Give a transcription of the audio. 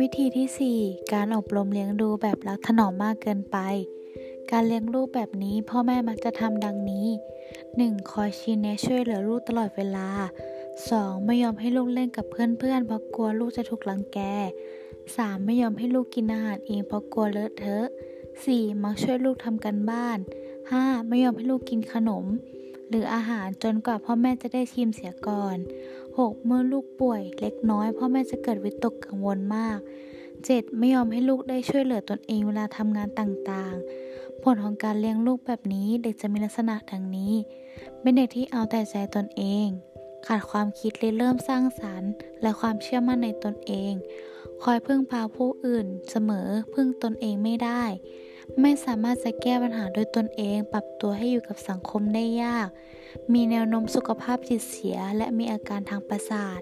วิธีที่ 4 การอบรมเลี้ยงดูแบบรักถนอมมากเกินไป การเลี้ยงลูกแบบนี้พ่อแม่มักจะทำดังนี้ 1. คอยชี้แนะช่วยเหลือลูกตลอดเวลา 2. ไม่ยอมให้ลูกเล่นกับเพื่อนๆ เพราะกลัวลูกจะถูกลังแก 3. ไม่ยอมให้ลูกกินอาหารเองเพราะกลัวเลอะเทอะ 4. มักช่วยลูกทำกันบ้าน 5. ไม่ยอมให้ลูกกินขนม หรืออาหารจนกว่าพ่อแม่จะได้ชิมเสียก่อน 6. เมื่อลูกป่วยเล็กน้อยพ่อแม่จะเกิดวิตกกังวลมาก 7. ไม่ยอมให้ลูกได้ช่วยเหลือตนเองเวลาทำงานต่างๆ ผลของการเลี้ยงลูกแบบนี้เด็กจะมีลักษณะดังนี้ เป็นเด็กที่เอาแต่ใจตนเอง ขาดความคิดเลยเริ่มสร้างสรรค์ และความเชื่อมั่นในตนเอง คอยพึ่งพาผู้อื่นเสมอพึ่งตนเองไม่ได้ ไม่สามารถจะแก้ปัญหาโดยตนเอง ปรับตัวให้อยู่กับสังคมได้ยาก มีแนวโน้มสุขภาพจิตเสีย และมีอาการทางประสาท